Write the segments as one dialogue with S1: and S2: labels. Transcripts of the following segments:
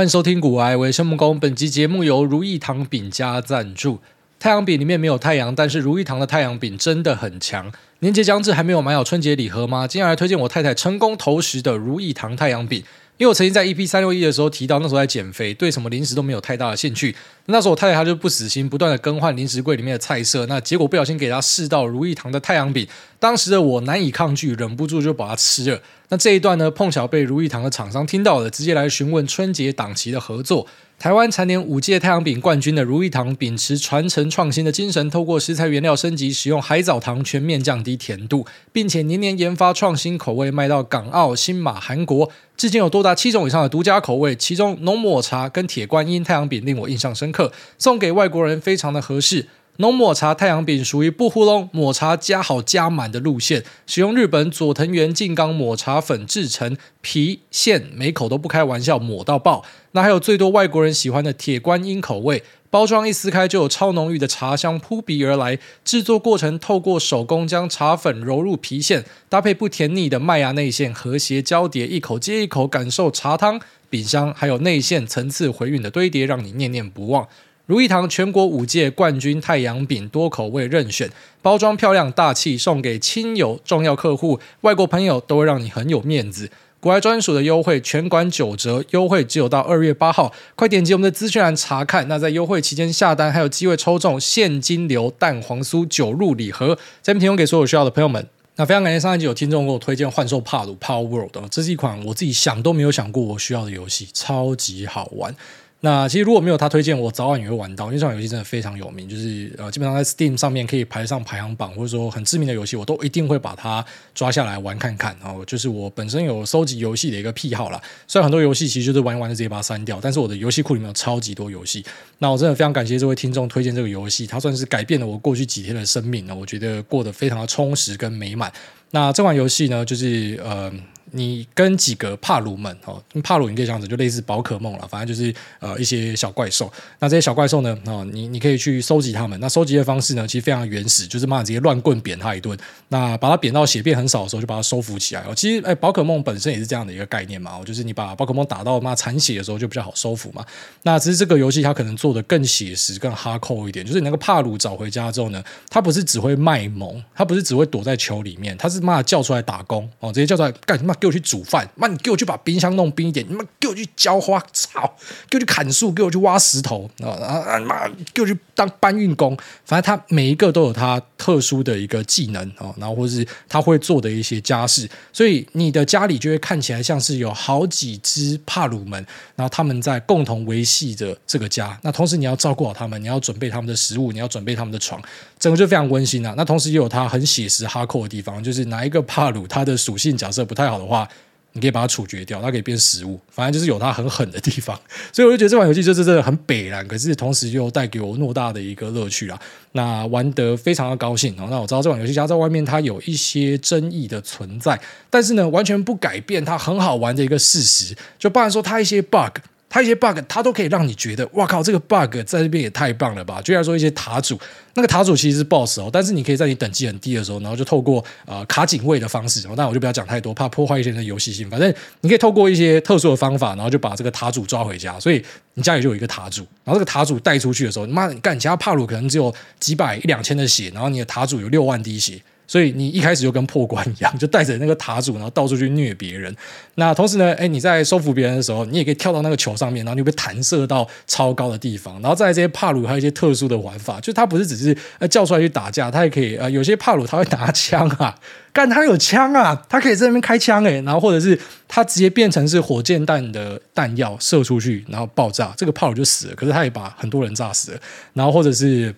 S1: 欢迎收听古癌，我是木工。本集节目由如意堂饼家赞助。太阳饼里面没有太阳，但是如意堂的太阳饼真的很强。年节将至，还没有买好春节礼盒吗？接下来推荐我太太成功投食的如意堂太阳饼。因为我曾经在 EP 三六一的时候提到，那时候在减肥，对什么零食都没有太大的兴趣。那时候我太太她就不死心，不断的更换零食柜里面的菜色。那结果不小心给她试到如意堂的太阳饼，当时的我难以抗拒，忍不住就把它吃了。那这一段呢，碰巧被如意堂的厂商听到了，直接来询问春节档期的合作。台湾蝉联五届太阳饼冠军的如意堂，秉持传承创新的精神，透过食材原料升级，使用海藻糖，全面降低甜度，并且年年研发创新口味，卖到港澳、新马、韩国，至今有多达七种以上的独家口味。其中浓抹茶跟铁观音太阳饼令我印象深刻，送给外国人非常的合适。浓抹茶太阳饼属于不糊弄，抹茶加好加满的路线，使用日本佐藤原静冈抹茶粉制成，皮馅每口都不开玩笑，抹到爆。那还有最多外国人喜欢的铁观音口味，包装一撕开就有超浓郁的茶香扑鼻而来。制作过程透过手工将茶粉揉入皮馅，搭配不甜腻的麦芽内馅，和谐交叠，一口接一口感受茶汤、饼香，还有内馅层次回韵的堆叠，让你念念不忘。如意堂全国五届冠军太阳饼多口味任选，包装漂亮大气，送给亲友、重要客户、外国朋友都会让你很有面子。国外专属的优惠，全馆九折，优惠只有到二月八号，快点击我们的资讯栏查看。那在优惠期间下单，还有机会抽中现金流蛋黄酥九入礼盒，这边提供给所有需要的朋友们。那非常感谢上一集有听众给我推荐《幻兽帕鲁 Power World》，这是一款我自己想都没有想过我需要的游戏，超级好玩。那其实如果没有他推荐，我早晚也会玩到，因为这款游戏真的非常有名，就是呃基本上在 Steam 上面可以排上排行榜，或者说很知名的游戏，我都一定会把它抓下来玩看看。哦，就是我本身有收集游戏的一个癖好啦。虽然很多游戏其实就是玩一玩就直接把它删掉，但是我的游戏库里面有超级多游戏。那我真的非常感谢这位听众推荐这个游戏，它算是改变了我过去几天的生命呢。我觉得过得非常的充实跟美满。那这款游戏呢，就是呃。你跟几个帕鲁们哦，帕鲁你可以这样子，就类似宝可梦了，反正就是呃一些小怪兽。那这些小怪兽呢，哦，你你可以去收集它们。那收集的方式呢，其实非常原始，就是妈直接乱棍扁它一顿。那把它扁到血变很少的时候，就把它收服起来。哦，其实哎，宝可梦本身也是这样的一个概念嘛，哦就是你把宝可梦打到妈残血的时候，就比较好收服嘛。那只是这个游戏它可能做的更写实、更哈扣一点，就是你那个帕鲁找回家之后呢，它不是只会卖萌，它不是只会躲在球里面，它是妈叫出来打工哦，直接叫出来干什么？给我去煮饭，妈你给我去把冰箱弄冰一点，你妈给我去浇花草，给我去砍树，给我去挖石头啊啊妈，给我去当搬运工，反正他每一个都有他特殊的一个技能哦，然后或是他会做的一些家事，所以你的家里就会看起来像是有好几只帕鲁们，然后他们在共同维系着这个家。那同时你要照顾好他们，你要准备他们的食物，你要准备他们的床，整个就非常温馨啊。那同时也有他很写实哈扣的地方，就是哪一个帕鲁他的属性假设不太好的话。你可以把它处决掉，它可以变食物，反正就是有它很狠的地方，所以我就觉得这款游戏就是真的很北然，可是同时又带给我偌大的一个乐趣啊！那玩得非常的高兴哦。那我知道这款游戏家在外面它有一些争议的存在，但是呢，完全不改变它很好玩的一个事实，就不然说它一些 bug。它一些 bug，它都可以让你觉得，哇靠，这个 bug 在这边也太棒了吧！就像说一些塔主，那个塔主其实是 boss 哦，但是你可以在你等级很低的时候，然后就透过呃卡警卫的方式，哦，那我就不要讲太多，怕破坏一些人的游戏性。反正你可以透过一些特殊的方法，然后就把这个塔主抓回家，所以你家里就有一个塔主。然后这个塔主带出去的时候，你妈，你干，其他帕鲁可能只有几百一两千的血，然后你的塔主有六万滴血。所以你一开始就跟破关一样，就带着那个塔主，然后到处去虐别人。那同时呢，哎，你在收服别人的时候，你也可以跳到那个球上面，然后你被弹射到超高的地方。然后再来这些帕鲁还有一些特殊的玩法，就他不是只是叫出来去打架，他也可以呃有些帕鲁他会拿枪啊，干他有枪啊，他可以在那边开枪哎，然后或者是他直接变成是火箭弹的弹药射出去，然后爆炸，这个帕鲁就死了。可是他也把很多人炸死了。然后或者是。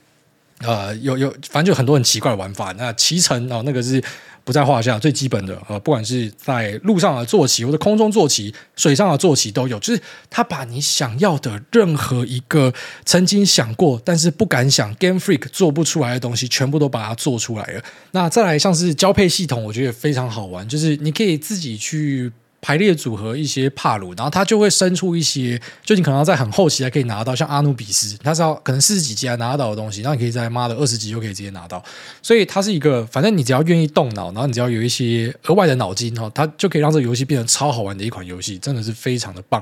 S1: 呃，有有，反正就很多很奇怪的玩法。那骑乘哦，那个是不在话下，最基本的。呃，不管是在路上的坐骑，或者空中坐骑，水上的坐骑都有。就是他把你想要的任何一个曾经想过但是不敢想，Game Freak 做不出来的东西，全部都把它做出来了。那再来像是交配系统，我觉得也非常好玩，就是你可以自己去。排列组合一些帕鲁，然后它就会生出一些，就你可能要在很后期才可以拿到，像阿努比斯，它是要可能四十几级才拿得到的东西，然后你可以在妈的二十级就可以直接拿到。所以它是一个，反正你只要愿意动脑，然后你只要有一些额外的脑筋哈，它就可以让这个游戏变得超好玩的一款游戏，真的是非常的棒。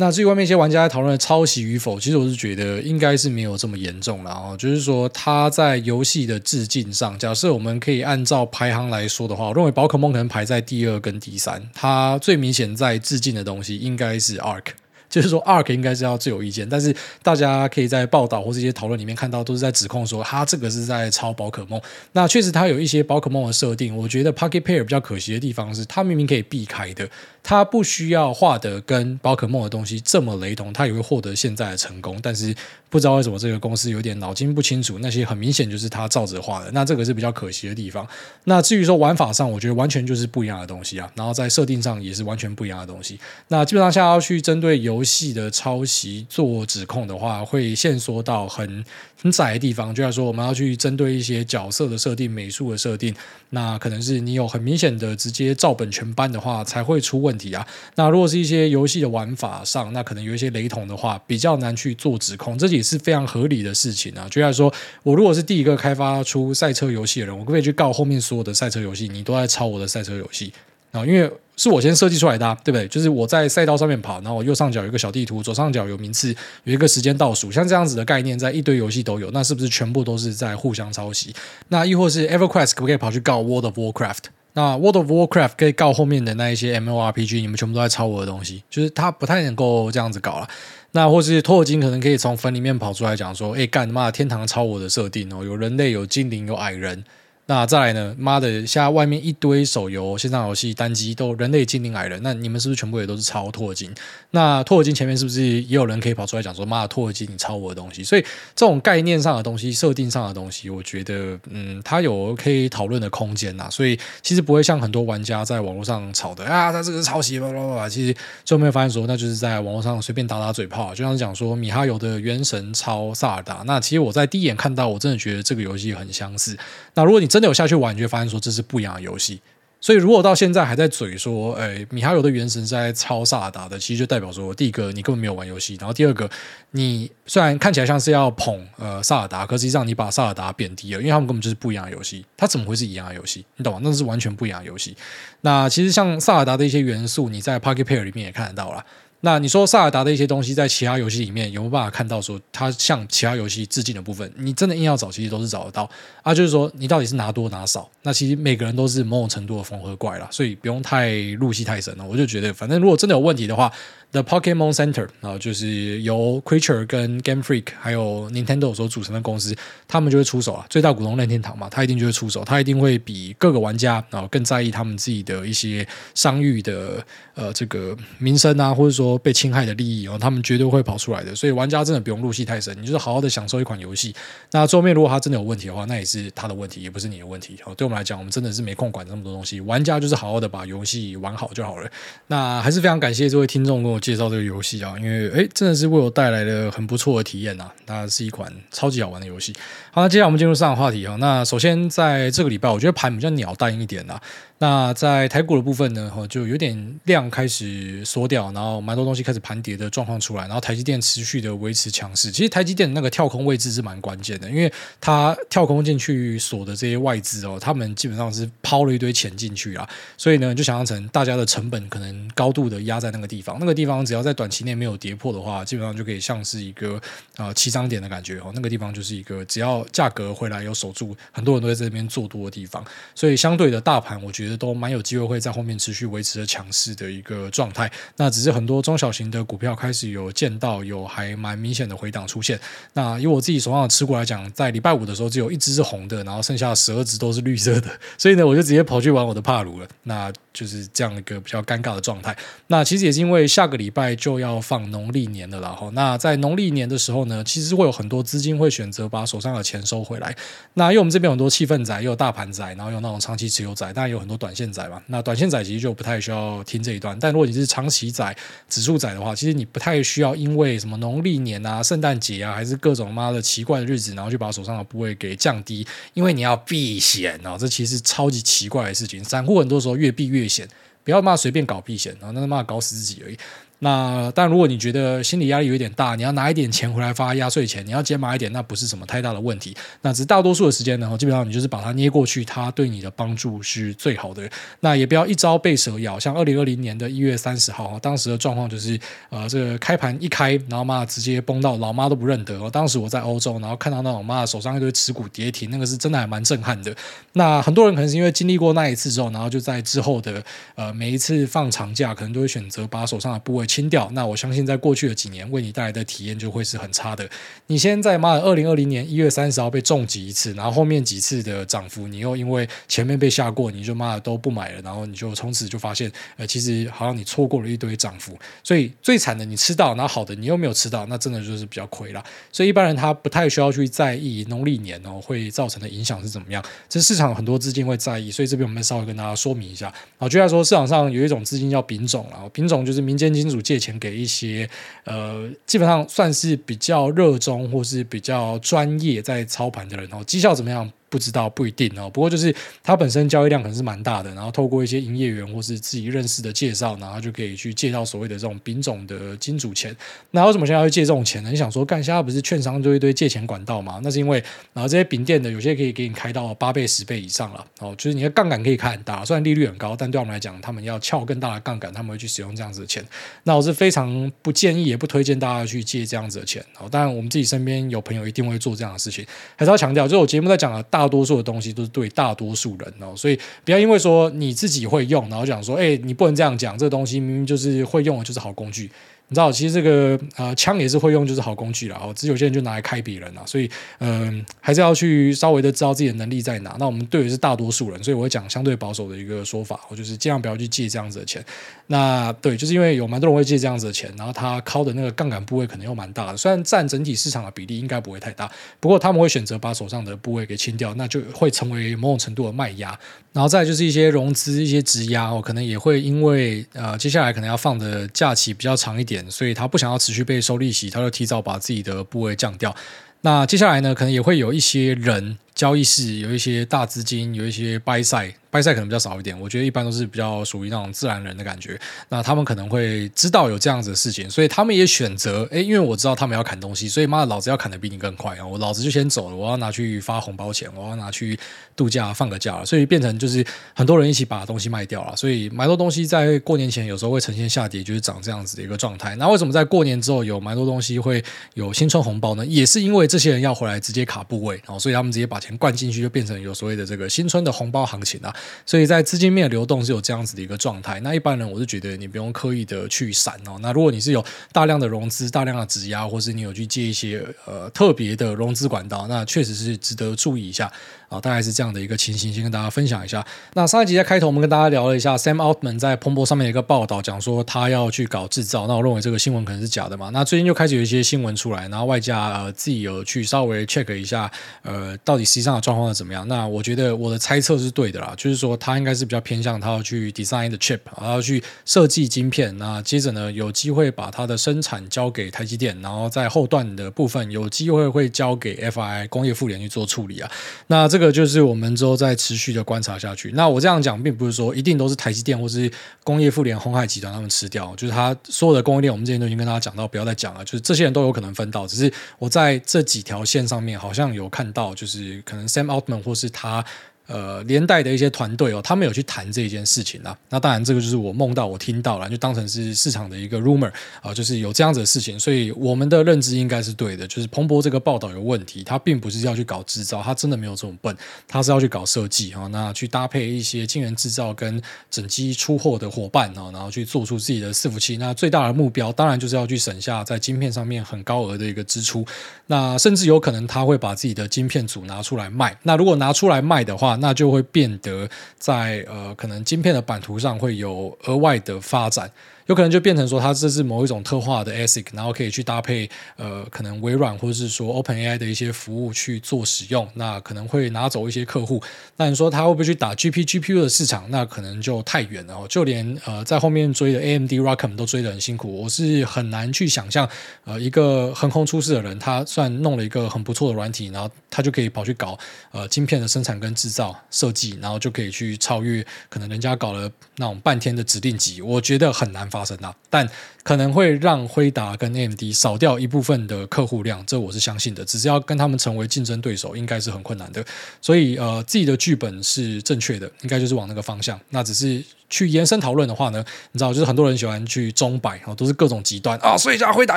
S1: 那至于外面一些玩家在讨论抄袭与否，其实我是觉得应该是没有这么严重了哦。就是说，它在游戏的致敬上，假设我们可以按照排行来说的话，我认为宝可梦可能排在第二跟第三。它最明显在致敬的东西应该是 Arc。就是说，Arc 应该是要最有意见，但是大家可以在报道或这些讨论里面看到，都是在指控说他这个是在抄宝可梦。那确实，它有一些宝可梦的设定，我觉得 Pocket Pair 比较可惜的地方是，它明明可以避开的，它不需要画的跟宝可梦的东西这么雷同，它也会获得现在的成功。但是不知道为什么这个公司有点脑筋不清楚，那些很明显就是他照着画的，那这个是比较可惜的地方。那至于说玩法上，我觉得完全就是不一样的东西啊，然后在设定上也是完全不一样的东西。那基本上现在要去针对游戏的抄袭做指控的话，会限缩到很很窄的地方。就像说，我们要去针对一些角色的设定、美术的设定，那可能是你有很明显的直接照本全搬的话，才会出问题啊。那如果是一些游戏的玩法上，那可能有一些雷同的话，比较难去做指控。这也是非常合理的事情啊。就像说，我如果是第一个开发出赛车游戏的人，我可不可以去告后面所有的赛车游戏？你都在抄我的赛车游戏啊？因为是我先设计出来的，对不对？就是我在赛道上面跑，然后我右上角有一个小地图，左上角有名次，有一个时间倒数，像这样子的概念，在一堆游戏都有。那是不是全部都是在互相抄袭？那亦或是 EverQuest 可不可以跑去告 World of Warcraft？那 World of Warcraft 可以告后面的那一些 MMORPG？你们全部都在抄我的东西，就是它不太能够这样子搞了。那或是托尔金可能可以从坟里面跑出来讲说：“哎，干妈天堂抄我的设定哦，有人类，有精灵，有矮人。”那再来呢？妈的，现在外面一堆手游、线上游戏、单机都人类、精灵、矮人，那你们是不是全部也都是抄托尔金？那托尔金前面是不是也有人可以跑出来讲说：“妈的，托尔金你抄我的东西？”所以这种概念上的东西、设定上的东西，我觉得嗯，它有可以讨论的空间呐。所以其实不会像很多玩家在网络上吵的啊，他这个是抄袭，叭叭叭。其实最后面发现说，那就是在网络上随便打打嘴炮，就像是讲说米哈游的《原神》抄萨尔达。那其实我在第一眼看到，我真的觉得这个游戏很相似。那如果你真真的有下去玩，你就发现说这是不一样的游戏。所以如果到现在还在嘴说，哎，米哈游的原神是在抄萨尔达的，其实就代表说，第一个你根本没有玩游戏，然后第二个你虽然看起来像是要捧呃萨尔达，可实际上你把萨尔达贬低了，因为他们根本就是不一样的游戏，它怎么会是一样的游戏？你懂吗？那是完全不一样的游戏。那其实像萨尔达的一些元素，你在 Pocket Pair 里面也看得到了。那你说萨尔达的一些东西在其他游戏里面有没有办法看到说它向其他游戏致敬的部分？你真的硬要找，其实都是找得到啊。就是说你到底是拿多拿少？那其实每个人都是某种程度的缝合怪啦，所以不用太入戏太深了。我就觉得，反正如果真的有问题的话。The Pokemon Center 啊，就是由 Creature 跟 Game Freak 还有 Nintendo 所组成的公司，他们就会出手啊。最大股东任天堂嘛，他一定就会出手，他一定会比各个玩家啊更在意他们自己的一些商誉的呃这个名声啊，或者说被侵害的利益哦，他们绝对会跑出来的。所以玩家真的不用入戏太深，你就是好好的享受一款游戏。那桌面如果他真的有问题的话，那也是他的问题，也不是你的问题。好，对我们来讲，我们真的是没空管这么多东西。玩家就是好好的把游戏玩好就好了。那还是非常感谢这位听众跟我介绍这个游戏啊，因为诶真的是为我带来了很不错的体验呐。它是一款超级好玩的游戏。好，那接下来我们进入上个话题啊。那首先在这个礼拜，我觉得盘比较鸟蛋一点呐。那在台股的部分呢，哈，就有点量开始缩掉，然后蛮多东西开始盘跌的状况出来，然后台积电持续的维持强势。其实台积电那个跳空位置是蛮关键的，因为它跳空进去锁的这些外资哦，他们基本上是抛了一堆钱进去啊，所以呢，就想象成大家的成本可能高度的压在那个地方，那个地方只要在短期内没有跌破的话，基本上就可以像是一个啊起涨点的感觉哦，那个地方就是一个只要价格回来有守住，很多人都在这边做多的地方，所以相对的大盘，我觉得。都蛮有机会会在后面持续维持着强势的一个状态，那只是很多中小型的股票开始有见到有还蛮明显的回档出现。那以我自己手上的持股来讲，在礼拜五的时候只有一只是红的，然后剩下十二只都是绿色的，所以呢，我就直接跑去玩我的帕鲁了。那就是这样一个比较尴尬的状态。那其实也是因为下个礼拜就要放农历年了啦，哈。那在农历年的时候呢，其实会有很多资金会选择把手上的钱收回来。那因为我们这边很多气氛仔，又有大盘仔，然后有那种长期持有仔，当然有很多短。短线仔嘛，那短线仔其实就不太需要听这一段。但如果你是长期仔、指数仔的话，其实你不太需要因为什么农历年啊、圣诞节啊，还是各种妈的奇怪的日子，然后就把手上的部位给降低，因为你要避险啊。这其实超级奇怪的事情。散户很多时候越避越险，不要骂随便搞避险，然后那他骂搞死自己而已。那但如果你觉得心理压力有一点大，你要拿一点钱回来发压岁钱，你要减码一点，那不是什么太大的问题。那只大多数的时间呢，基本上你就是把它捏过去，它对你的帮助是最好的。那也不要一朝被蛇咬，像二零二零年的一月三十号，当时的状况就是，呃，这个开盘一开，然后妈直接崩到老妈都不认得。当时我在欧洲，然后看到那种妈手上一堆持股跌停，那个是真的还蛮震撼的。那很多人可能是因为经历过那一次之后，然后就在之后的呃每一次放长假，可能都会选择把手上的部位清掉。那我相信在过去的几年，为你带来的体验就会是很差的。你先在妈的二零二零年一月三十号被重击一次，然后后面几次的涨幅，你又因为前面被吓过，你就妈的都不买了，然后你就从此就发现，呃，其实好像你错过了一堆涨幅。所以最惨的你吃到，然后好的你又没有吃到，那真的就是比较亏了。所以一般人他不太需要去在意农历年哦会造成的影响是怎么样。这市场很多资金会在意，所以这边我们稍微跟大家说明一下。啊，就来说市场上有一种资金叫丙种，然后丙种就是民间金主借钱给一些呃，基本上算是比较热衷或是比较专业在操盘的人哦，绩效怎么样？不知道不一定哦，不过就是它本身交易量可能是蛮大的，然后透过一些营业员或是自己认识的介绍，然后就可以去借到所谓的这种丙种的金主钱。那为什么现在要借这种钱呢？你想说，干现在不是券商就一堆借钱管道吗？那是因为然后这些丙店的有些可以给你开到八倍、十倍以上了哦，就是你的杠杆可以开很大，虽然利率很高，但对我们来讲，他们要撬更大的杠杆，他们会去使用这样子的钱。那我是非常不建议，也不推荐大家去借这样子的钱哦。当然，我们自己身边有朋友一定会做这样的事情，还是要强调，就是我节目在讲的大大多数的东西都是对大多数人哦，所以不要因为说你自己会用，然后讲说，哎，你不能这样讲，这个东西明明就是会用的，就是好工具。你知道，其实这个呃枪也是会用，就是好工具啦。哦，只有些人就拿来开别人啦，所以嗯、还是要去稍微的知道自己的能力在哪。那我们对的是大多数人，所以我会讲相对保守的一个说法，我就是尽量不要去借这样子的钱。那对，就是因为有蛮多人会借这样子的钱，然后他靠的那个杠杆部位可能又蛮大的，虽然占整体市场的比例应该不会太大，不过他们会选择把手上的部位给清掉，那就会成为某种程度的卖压。然后再就是一些融资、一些质押哦，可能也会因为呃接下来可能要放的假期比较长一点。所以他不想要持续被收利息，他就提早把自己的部位降掉。那接下来呢，可能也会有一些人。交易室有一些大资金，有一些 buy side，buy side 可能比较少一点。我觉得一般都是比较属于那种自然人的感觉。那他们可能会知道有这样子的事情，所以他们也选择，哎，因为我知道他们要砍东西，所以妈的，老子要砍得比你更快啊！我老子就先走了，我要拿去发红包钱，我要拿去度假放个假了。所以变成就是很多人一起把东西卖掉了。所以蛮多东西在过年前有时候会呈现下跌，就是长这样子的一个状态。那为什么在过年之后有蛮多东西会有新春红包呢？也是因为这些人要回来直接卡部位，然后所以他们直接把钱。灌进去就变成有所谓的这个新春的红包行情啊，所以在资金面流动是有这样子的一个状态。那一般人我是觉得你不用刻意的去闪哦。那如果你是有大量的融资、大量的质押，或是你有去借一些呃特别的融资管道，那确实是值得注意一下。啊，大概是这样的一个情形，先跟大家分享一下。那上一集在开头，我们跟大家聊了一下 Sam Altman 在彭博上面的一个报道，讲说他要去搞制造。那我认为这个新闻可能是假的嘛。那最近就开始有一些新闻出来，然后外加呃自己有去稍微 check 一下，呃，到底实际上的状况是怎么样。那我觉得我的猜测是对的啦，就是说他应该是比较偏向他要去 design the chip，然后去设计晶片。那接着呢，有机会把它的生产交给台积电，然后在后段的部分有机会会交给 FI 工业富联去做处理啊。那这个就是我们之后再持续的观察下去。那我这样讲，并不是说一定都是台积电或是工业富联、鸿海集团他们吃掉，就是他所有的供应链，我们之前都已经跟大家讲到，不要再讲了。就是这些人都有可能分到，只是我在这几条线上面好像有看到，就是可能 Sam Altman 或是他。呃，连带的一些团队哦，他们有去谈这一件事情啊。那当然，这个就是我梦到、我听到了，就当成是市场的一个 rumor 啊，就是有这样子的事情。所以我们的认知应该是对的，就是彭博这个报道有问题，他并不是要去搞制造，他真的没有这么笨，他是要去搞设计啊，那去搭配一些晶圆制造跟整机出货的伙伴啊，然后去做出自己的伺服器。那最大的目标当然就是要去省下在晶片上面很高额的一个支出。那甚至有可能他会把自己的晶片组拿出来卖。那如果拿出来卖的话，那就会变得在呃，可能晶片的版图上会有额外的发展。有可能就变成说，它这是某一种特化的 ASIC，然后可以去搭配呃，可能微软或者是说 OpenAI 的一些服务去做使用，那可能会拿走一些客户。那你说它会不会去打 GP GPU 的市场？那可能就太远了。就连呃在后面追的 AMD ROCm 都追得很辛苦，我是很难去想象呃一个横空出世的人，他算弄了一个很不错的软体，然后他就可以跑去搞呃晶片的生产跟制造设计，然后就可以去超越可能人家搞了那种半天的指令集，我觉得很难发发生啊，但可能会让辉达跟 AMD 少掉一部分的客户量，这我是相信的。只是要跟他们成为竞争对手，应该是很困难的。所以呃，自己的剧本是正确的，应该就是往那个方向。那只是。去延伸讨论的话呢，你知道，就是很多人喜欢去钟摆，都是各种极端啊，所以家辉达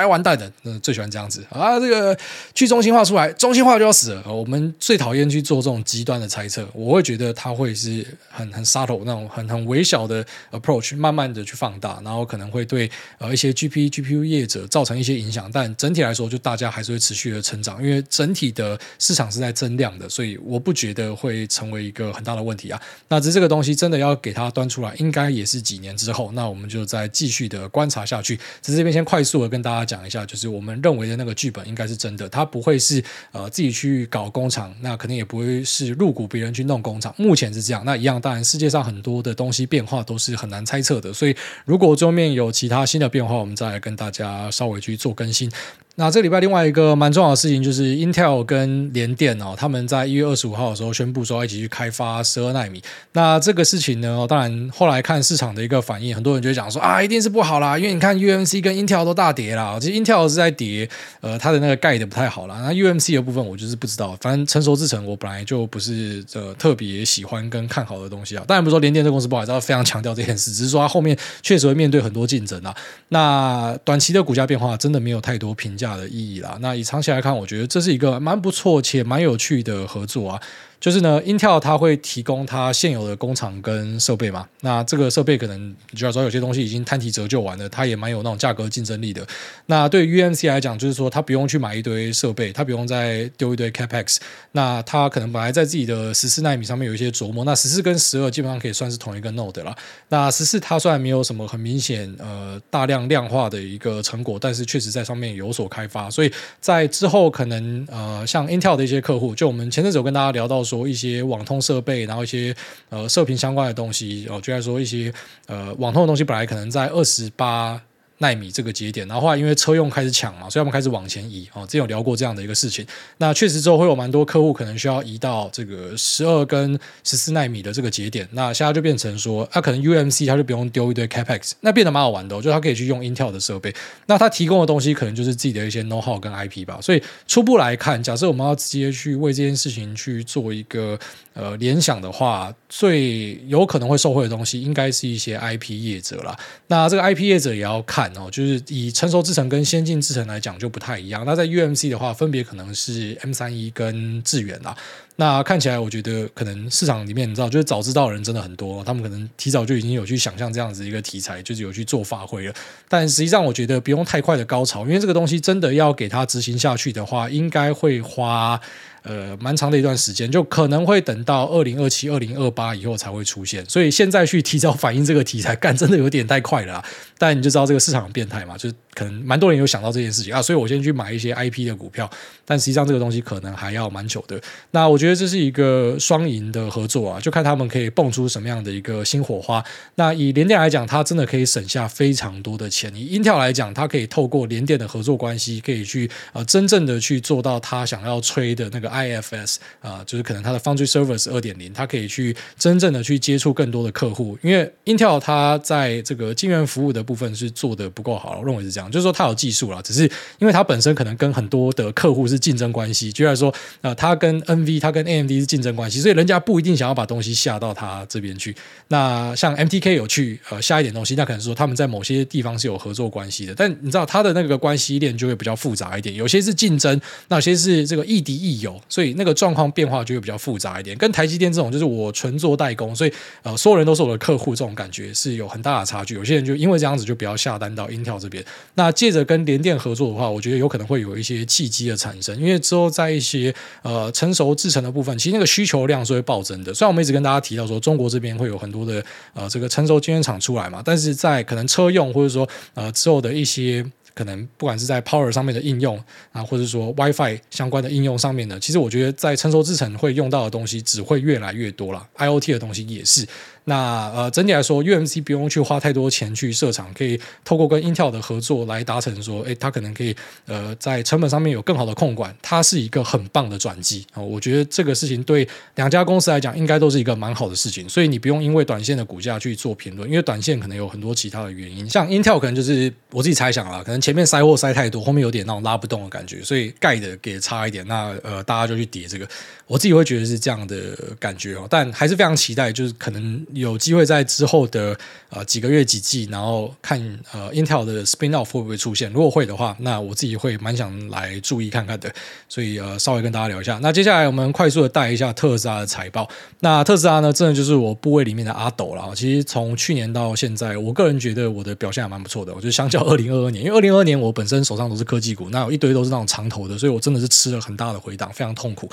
S1: 要完蛋的，嗯，最喜欢这样子啊，这个去中心化出来，中心化就要死了。我们最讨厌去做这种极端的猜测，我会觉得它会是很很 subtle 那种很很微小的 approach，慢慢的去放大，然后可能会对呃一些些 GP GPU 业者造成一些影响，但整体来说，就大家还是会持续的成长，因为整体的市场是在增量的，所以我不觉得会成为一个很大的问题啊。那只是这个东西真的要给它端出来。应该也是几年之后，那我们就再继续的观察下去。在这边先快速的跟大家讲一下，就是我们认为的那个剧本应该是真的，它不会是呃自己去搞工厂，那肯定也不会是入股别人去弄工厂。目前是这样，那一样，当然世界上很多的东西变化都是很难猜测的，所以如果桌面有其他新的变的话，我们再来跟大家稍微去做更新。那这礼拜另外一个蛮重要的事情就是 Intel 跟联电哦，他们在一月二十五号的时候宣布说要一起去开发十二纳米。那这个事情呢，当然后来看市场的一个反应，很多人就讲说啊，一定是不好啦，因为你看 UMC 跟 Intel 都大跌啦。其实 Intel 是在跌，呃，它的那个盖的不太好啦。那 UMC 的部分我就是不知道，反正成熟制程我本来就不是呃特别喜欢跟看好的东西啊。当然不是说联电这公司不好，要非常强调这件事，只是说它后面确实会面对很多竞争啊。那短期的股价变化真的没有太多评价的意义啦。那以长期来看，我觉得这是一个蛮不错且蛮有趣的合作啊。就是呢，Intel 它会提供它现有的工厂跟设备嘛。那这个设备可能就要说有些东西已经摊提折旧完了，它也蛮有那种价格竞争力的。那对于 UMC 来讲，就是说它不用去买一堆设备，它不用再丢一堆 Capex。那它可能本来在自己的十四纳米上面有一些琢磨。那十四跟十二基本上可以算是同一个 node 了。那十四它虽然没有什么很明显呃大量量化的一个成果，但是确实在上面有所开发。所以在之后可能呃像 Intel 的一些客户，就我们前阵子有跟大家聊到说。说一些网通设备，然后一些呃射频相关的东西，哦，就在说一些呃网通的东西，本来可能在二十八。奈米这个节点，然后后来因为车用开始抢嘛，所以我们开始往前移哦。之前有聊过这样的一个事情。那确实之后会有蛮多客户可能需要移到这个十二跟十四奈米的这个节点。那现在就变成说，那、可能 UMC 它就不用丢一堆 Capex，那变得蛮好玩的、哦，就它可以去用 Intel 的设备。那它提供的东西可能就是自己的一些 know how 跟 IP 吧。所以初步来看，假设我们要直接去为这件事情去做一个呃联想的话，最有可能会受惠的东西，应该是一些 IP 业者啦。那这个 IP 业者也要看。哦，就是以成熟制程跟先进制程来讲就不太一样。那在 UMC 的话，分别可能是 M 三一跟致远啦。那看起来，我觉得可能市场里面你知道，就是早知道的人真的很多，他们可能提早就已经有去想象这样子一个题材，就是有去做发挥了。但实际上，我觉得不用太快的高潮，因为这个东西真的要给它执行下去的话，应该会花。呃，蛮长的一段时间，就可能会等到二零二七、二零二八以后才会出现，所以现在去提早反映这个题材，干真的有点太快了。但你就知道这个市场变态嘛，就是可能蛮多人有想到这件事情啊，所以我先去买一些 IP 的股票，但实际上这个东西可能还要蛮久的。那我觉得这是一个双赢的合作啊，就看他们可以蹦出什么样的一个新火花。那以联电来讲，它真的可以省下非常多的钱；以 Intel 来讲，它可以透过联电的合作关系，可以去呃真正的去做到他想要吹的那个。IFS 啊、就是可能它的 Foundry Service 二点零，它可以去真正的去接触更多的客户，因为 Intel 它在这个晶圆服务的部分是做的不够好，我认为是这样，就是说它有技术啦，只是因为它本身可能跟很多的客户是竞争关系，就来说啊、呃，它跟 NV 它跟 AMD 是竞争关系，所以人家不一定想要把东西下到它这边去。那像 MTK 有去呃下一点东西，那可能说他们在某些地方是有合作关系的，但你知道它的那个关系链就会比较复杂一点，有些是竞争，那有些是这个亦敌亦友。所以那个状况变化就会比较复杂一点，跟台积电这种就是我纯做代工，所以呃所有人都是我的客户，这种感觉是有很大的差距。有些人就因为这样子就不要下单到 Intel 这边。那借着跟联电合作的话，我觉得有可能会有一些契机的产生，因为之后在一些呃成熟制程的部分，其实那个需求量是会暴增的。虽然我们一直跟大家提到说中国这边会有很多的呃这个成熟晶圆厂出来嘛，但是在可能车用或者说呃之后的一些。可能不管是在 Power 上面的应用啊，或者说 WiFi 相关的应用上面呢，其实我觉得在成熟制程会用到的东西只会越来越多了，IoT 的东西也是。那呃，整体来说，UMC 不用去花太多钱去设厂，可以透过跟 Intel 的合作来达成说，诶，它可能可以呃在成本上面有更好的控管，它是一个很棒的转机啊。我觉得这个事情对两家公司来讲，应该都是一个蛮好的事情。所以你不用因为短线的股价去做评论，因为短线可能有很多其他的原因。像 Intel 可能就是我自己猜想啦，可能前面塞货塞太多，后面有点那种拉不动的感觉，所以盖的给差一点，那呃大家就去叠这个。我自己会觉得是这样的感觉哦，但还是非常期待，就是可能有机会在之后的呃几个月几季，然后看呃 Intel 的 Spin-off 会不会出现。如果会的话，那我自己会蛮想来注意看看的。所以呃，稍微跟大家聊一下。那接下来我们快速的带一下特斯拉的财报。那特斯拉呢，真的就是我部位里面的阿斗了。其实从去年到现在，我个人觉得我的表现还蛮不错的。我觉得相较二零二二年，因为二零二二年我本身手上都是科技股，那有一堆都是那种长头的，所以我真的是吃了很大的回档，非常痛苦。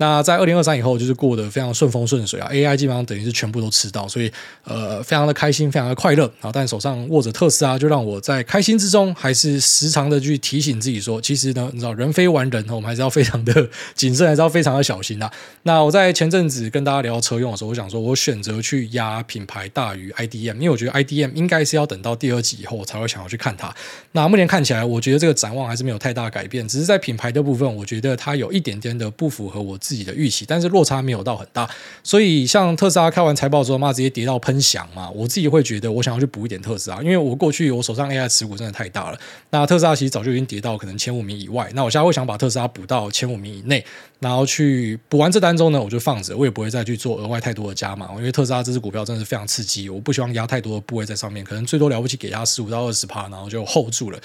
S1: 那在二零二三以后，就是过得非常顺风顺水啊，AI 基本上等于是全部都吃到，所以呃，非常的开心，非常的快乐啊。但手上握着特斯拉，就让我在开心之中，还是时常的去提醒自己说，其实呢，你知道人非完人，我们还是要非常的谨慎，还是要非常的小心啊。那我在前阵子跟大家聊车用的时候，我想说我选择去压品牌大于 IDM，因为我觉得 IDM 应该是要等到第二季以后我才会想要去看它。那目前看起来，我觉得这个展望还是没有太大改变，只是在品牌的部分，我觉得它有一点点的不符合我自自己的预期，但是落差没有到很大，所以像特斯拉开完财报之后嘛，直接跌到喷翔嘛，我自己会觉得我想要去补一点特斯拉，因为我过去我手上 AI 持股真的太大了，那特斯拉其实早就已经跌到可能前五名以外，那我现在会想把特斯拉补到前五名以内，然后去补完这单之后呢，我就放着，我也不会再去做额外太多的加码，因为特斯拉这支股票真的是非常刺激，我不希望压太多的部位在上面，可能最多了不起给压十五到二十趴，然后就 hold 住了。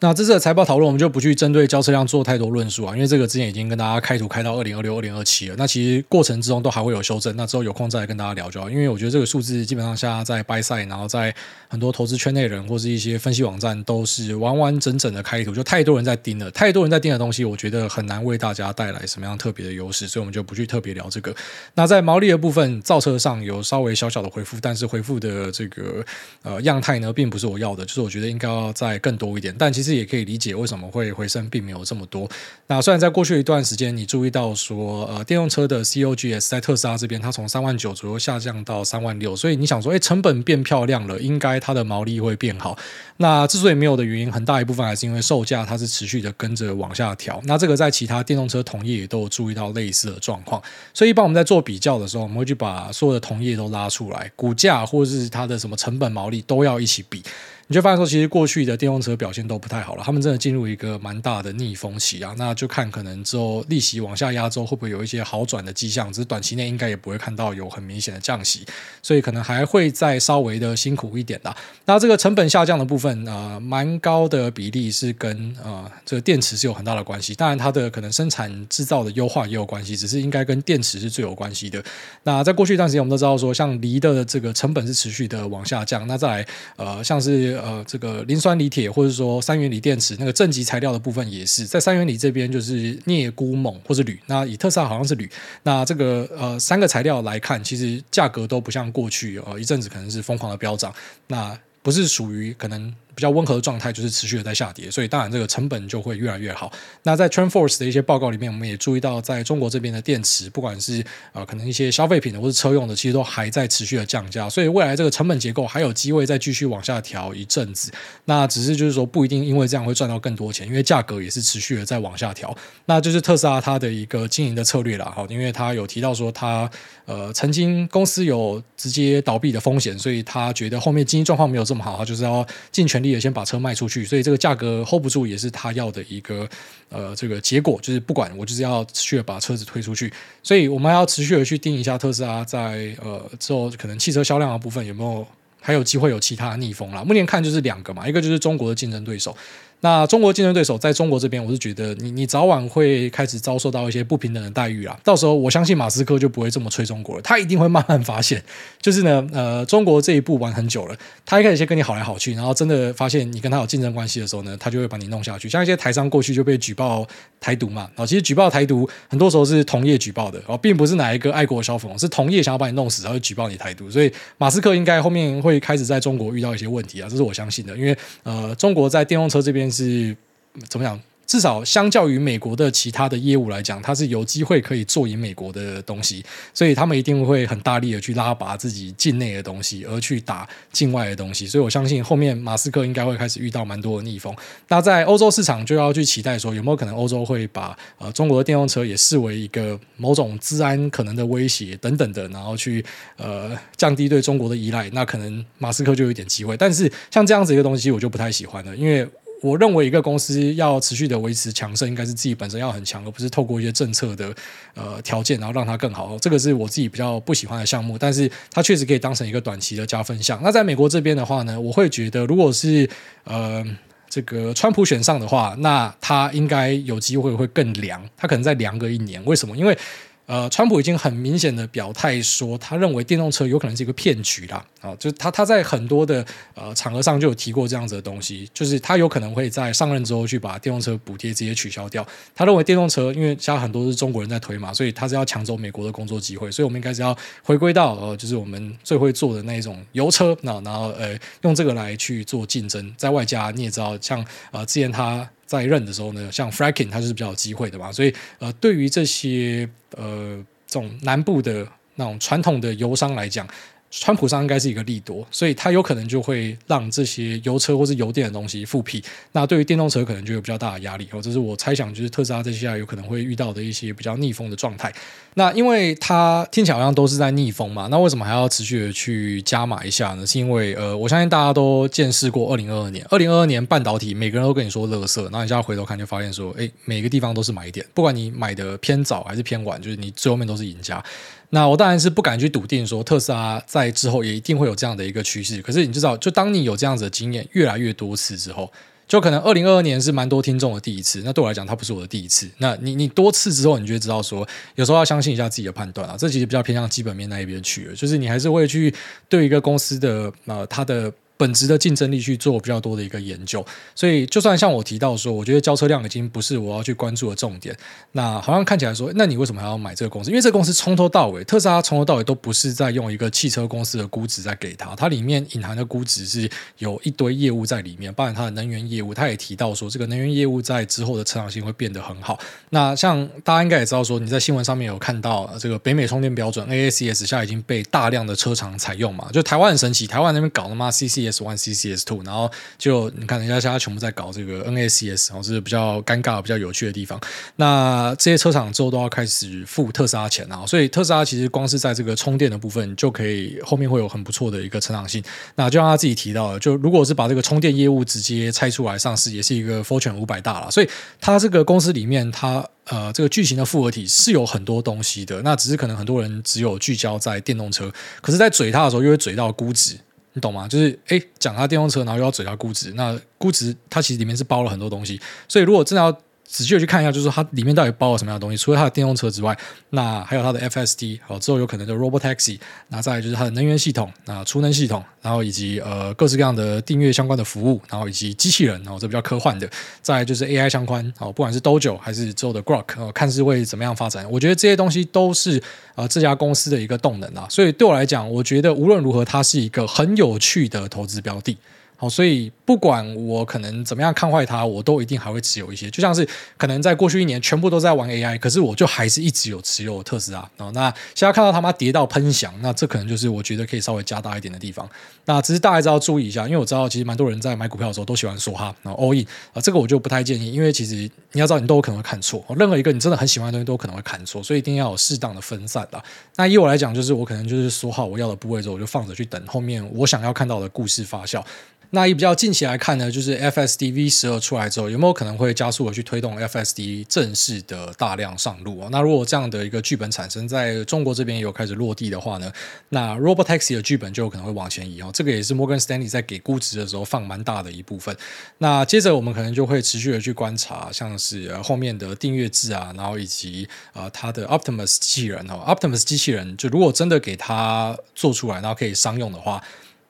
S1: 那这次的财报讨论，我们就不去针对交车量做太多论述啊，因为这个之前已经跟大家开图开到二零二六、二零二七了。那其实过程之中都还会有修正，那之后有空再来跟大家聊就好。因为我觉得这个数字基本上现在在 buy side，然后在很多投资圈内人或是一些分析网站都是完完整整的开图，就太多人在盯了，太多人在盯的东西，我觉得很难为大家带来什么样特别的优势，所以我们就不去特别聊这个。那在毛利的部分，造车上有稍微小小的回复，但是回复的这个呃样态呢，并不是我要的，就是我觉得应该要再更多一点。但其实也可以理解为。什么会回升，并没有这么多。那虽然在过去一段时间，你注意到说，呃，电动车的 COGS 在特斯拉这边，它从三万九左右下降到三万六，所以你想说，哎，成本变漂亮了，应该它的毛利会变好。那之所以没有的原因，很大一部分还是因为售价它是持续的跟着往下调。那这个在其他电动车同业也都有注意到类似的状况。所以一般我们在做比较的时候，我们会去把所有的同业都拉出来，股价或者是它的什么成本毛利都要一起比。你就发现说，其实过去的电动车表现都不太好了，他们真的进入一个蛮大的逆风期啊。那就看可能之后利息往下压之后，会不会有一些好转的迹象？只是短期内应该也不会看到有很明显的降息，所以可能还会再稍微的辛苦一点的。那这个成本下降的部分啊，呃，蛮高的比例是跟呃这个电池是有很大的关系。当然，它的可能生产制造的优化也有关系，只是应该跟电池是最有关系的。那在过去一段时间，我们都知道说，像锂的这个成本是持续的往下降。那再来呃像是呃，这个磷酸锂铁，或者说三元锂电池，那个正极材料的部分也是在三元锂这边，就是镍、钴、锰或者铝。那以特斯拉好像是铝。那这个呃三个材料来看，其实价格都不像过去呃一阵子可能是疯狂的飙涨。那不是属于可能。比较温和的状态，就是持续的在下跌，所以当然这个成本就会越来越好。那在 TrendForce 的一些报告里面，我们也注意到，在中国这边的电池，不管是呃可能一些消费品的或是车用的，其实都还在持续的降价，所以未来这个成本结构还有机会再继续往下调一阵子。那只是就是说不一定因为这样会赚到更多钱，因为价格也是持续的在往下调。那就是特斯拉它的一个经营的策略了哈，因为它有提到说它呃曾经公司有直接倒闭的风险，所以他觉得后面经济状况没有这么好，就是要尽全力。也先把车卖出去，所以这个价格 hold 不住，也是他要的一个呃这个结果，就是不管我就是要持续的把车子推出去，所以我们还要持续的去盯一下特斯拉在呃之后可能汽车销量的部分有没有还有机会有其他逆风了。目前看就是两个嘛，一个就是中国的竞争对手。那中国竞争对手在中国这边，我是觉得你你早晚会开始遭受到一些不平等的待遇啦。到时候我相信马斯克就不会这么吹中国了，他一定会慢慢发现，就是呢，呃，中国这一步玩很久了，他一开始先跟你好来好去，然后真的发现你跟他有竞争关系的时候呢，他就会把你弄下去。像一些台商过去就被举报台独嘛，啊，其实举报台独很多时候是同业举报的，哦，并不是哪一个爱国小粉红，是同业想要把你弄死，然后举报你台独。所以马斯克应该后面会开始在中国遇到一些问题啊，这是我相信的，因为呃，中国在电动车这边 是。怎么讲？至少相较于美国的其他的业务来讲，它是有机会可以做赢美国的东西，所以他们一定会很大力的去拉拔自己境内的东西，而去打境外的东西。所以我相信后面马斯克应该会开始遇到蛮多的逆风。那在欧洲市场就要去期待说，有没有可能欧洲会把呃中国的电动车也视为一个某种治安可能的威胁等等的，然后去呃降低对中国的依赖。那可能马斯克就有一点机会，但是像这样子一个东西，我就不太喜欢了，因为。我认为一个公司要持续的维持强盛，应该是自己本身要很强，而不是透过一些政策的呃条件，然后让它更好。这个是我自己比较不喜欢的项目，但是它确实可以当成一个短期的加分项。那在美国这边的话呢，我会觉得，如果是呃这个川普选上的话，那他应该有机会会更凉，他可能再凉个一年。为什么？因为呃，川普已经很明显的表态说，他认为电动车有可能是一个骗局啦。啊，就是他他在很多的呃场合上就有提过这样子的东西，就是他有可能会在上任之后去把电动车补贴直接取消掉。他认为电动车因为现在很多是中国人在推嘛，所以他是要抢走美国的工作机会，所以我们应该是要回归到呃，就是我们最会做的那一种油车，那然后呃用这个来去做竞争，在外加你也知道，像呃之前他。在任的时候呢，像 fracking 它就是比较有机会的嘛，所以呃，对于这些呃这种南部的那种传统的油商来讲。川普上应该是一个利多，所以他有可能就会让这些油车或是油电的东西复辟。那对于电动车可能就有比较大的压力。哦，这是我猜想，就是特斯拉这些有可能会遇到的一些比较逆风的状态。那因为它听起来好像都是在逆风嘛，那为什么还要持续的去加码一下呢？是因为呃，我相信大家都见识过二零二二年，二零二二年半导体每个人都跟你说垃圾，然后你现在回头看就发现说，哎，每个地方都是买点，不管你买的偏早还是偏晚，就是你最后面都是赢家。那我当然是不敢去笃定说特斯拉在之后也一定会有这样的一个趋势。可是你知道，就当你有这样子的经验越来越多次之后，就可能二零二二年是蛮多听众的第一次。那对我来讲，它不是我的第一次。那你你多次之后，你就会知道说，有时候要相信一下自己的判断啊。这其实比较偏向基本面那一边去了，就是你还是会去对一个公司的呃它的。本质的竞争力去做比较多的一个研究，所以就算像我提到说，我觉得交车量已经不是我要去关注的重点。那好像看起来说，那你为什么还要买这个公司？因为这个公司从头到尾，特斯拉从头到尾都不是在用一个汽车公司的估值在给它，它里面隐含的估值是有一堆业务在里面，包含它的能源业务。他也提到说，这个能源业务在之后的成长性会变得很好。那像大家应该也知道说，你在新闻上面有看到这个北美充电标准 AACS 现在已经被大量的车厂采用嘛？就台湾很神奇，台湾那边搞的嘛 S one CCS two，。然后就你看，人家现在全部在搞这个 NACS，然后是比较尴尬、比较有趣的地方。那这些车厂之后都要开始付特斯拉钱啊，所以特斯拉其实光是在这个充电的部分就可以后面会有很不错的一个成长性。那就像他自己提到的，就如果是把这个充电业务直接拆出来上市，也是一个 Fortune 五百大了。所以他这个公司里面，他呃这个巨型的复合体是有很多东西的。那只是可能很多人只有聚焦在电动车，可是，在嘴他的时候又会嘴到估值。你懂吗？就是诶，讲他电动车，然后又要嘴他估值，那估值它其实里面是包了很多东西，所以如果真的要。仔细去看一下，就是它里面到底包了什么样的东西？除了它的电动车之外，那还有它的 FSD，好之后有可能的 Robotaxi，那再来就是它的能源系统，那储能系统，然后以及呃各式各样的订阅相关的服务，然后以及机器人，然后这比较科幻的，再就是 AI 相关，好不管是 Dojo 还是之后的 Grok，看是会怎么样发展？我觉得这些东西都是呃这家公司的一个动能啊，所以对我来讲，我觉得无论如何，它是一个很有趣的投资标的。好，所以不管我可能怎么样看坏它，我都一定还会持有一些。就像是可能在过去一年全部都在玩 AI，可是我就还是一直有持有特斯拉。哦，那现在看到他妈跌到喷翔，那这可能就是我觉得可以稍微加大一点的地方。那只是大家还是要注意一下，因为我知道其实蛮多人在买股票的时候都喜欢说哈，然后 all in 啊，这个我就不太建议，因为其实你要知道你都有可能会看错，任何一个你真的很喜欢的东西都有可能会看错，所以一定要有适当的分散啦。那以我来讲，就是我可能就是说好我要的部位之后，我就放着去等后面我想要看到的故事发酵。那以比较近期来看呢，就是 FSD V 十二出来之后，有没有可能会加速的去推动 FSD 正式的大量上路啊？那如果这样的一个剧本产生在中国这边有开始落地的话呢，那 Robotaxi 的剧本就有可能会往前移哦。这个也是 Morgan Stanley 在给估值的时候放蛮大的一部分。那接着我们可能就会持续的去观察，像是后面的订阅制啊，然后以及啊它的 Optimus 机器人哦，Optimus 机器人就如果真的给它做出来，然后可以商用的话。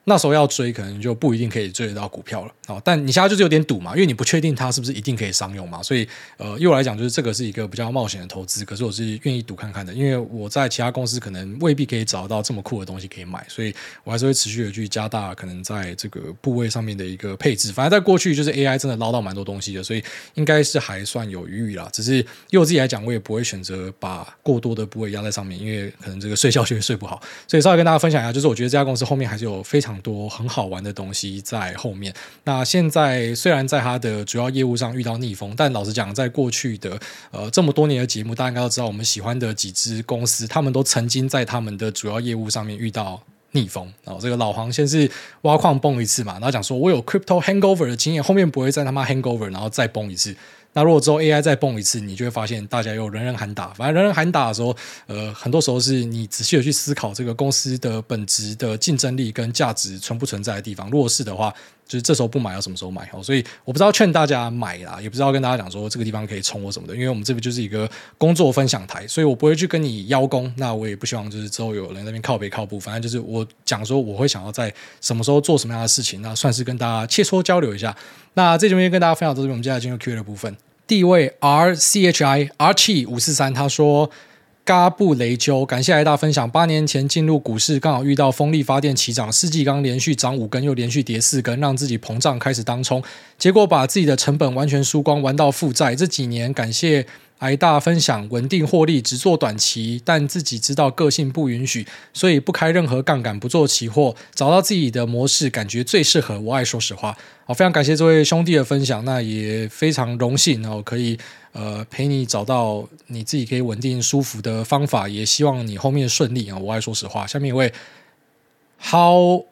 S1: 那时候要追，可能就不一定可以追得到股票了啊。但你现在就是有点赌嘛，因为你不确定它是不是一定可以商用嘛，所以呃，对我来讲就是这个是一个比较冒险的投资。可是我是愿意赌看看的，因为我在其他公司可能未必可以找到这么酷的东西可以买，所以我还是会持续的去加大可能在这个部位上面的一个配置。反正在过去就是 AI 真的捞到蛮多东西的，所以应该是还算有余裕啦。只是以我自己来讲，我也不会选择把过多的部位压在上面，因为可能这个睡觉就会睡不好。所以稍微跟大家分享一下，就是我觉得这家公司后面还是有非常多很好玩的东西在后面。那现在虽然在它的主要业务上遇到逆风，但老实讲，在过去的呃这么多年的节目，大家应该都知道，我们喜欢的几支公司，他们都曾经在他们的主要业务上面遇到逆风。然后这个老黄先是挖矿崩一次嘛，然后讲说我有 crypto hangover 的经验，后面不会再他妈 hangover，然后再崩一次。那如果之后 AI 再蹦一次，你就会发现大家又人人喊打。反正人人喊打的时候，呃，很多时候是你仔细的去思考这个公司的本质的竞争力跟价值存不存在的地方。如果是的话，就是这时候不买要什么时候买？哦，所以我不知道劝大家买啦，也不知道跟大家讲说这个地方可以冲我什么的，因为我们这边就是一个工作分享台，所以我不会去跟你邀功。那我也不希望就是之后有人那边靠北靠步，反正就是我讲说我会想要在什么时候做什么样的事情，那算是跟大家切磋交流一下。那这边跟大家分享到这边，我们接下来进入 Q&A 的部分。第一位 R C H I R 七五四三，他说：“嘎布雷鸠，感谢艾大分享。八年前进入股市，刚好遇到风力发电起涨，四季钢连续涨五根，又连续跌四根，让自己膨胀，开始当冲，结果把自己的成本完全输光，玩到负债。这几年感谢。”癌大分享稳定获利，只做短期，但自己知道个性不允许，所以不开任何杠杆，不做期货，找到自己的模式，感觉最适合。我爱说实话，好，非常感谢这位兄弟的分享，那也非常荣幸哦，可以呃陪你找到你自己可以稳定舒服的方法，也希望你后面顺利啊。我爱说实话，下面一位 How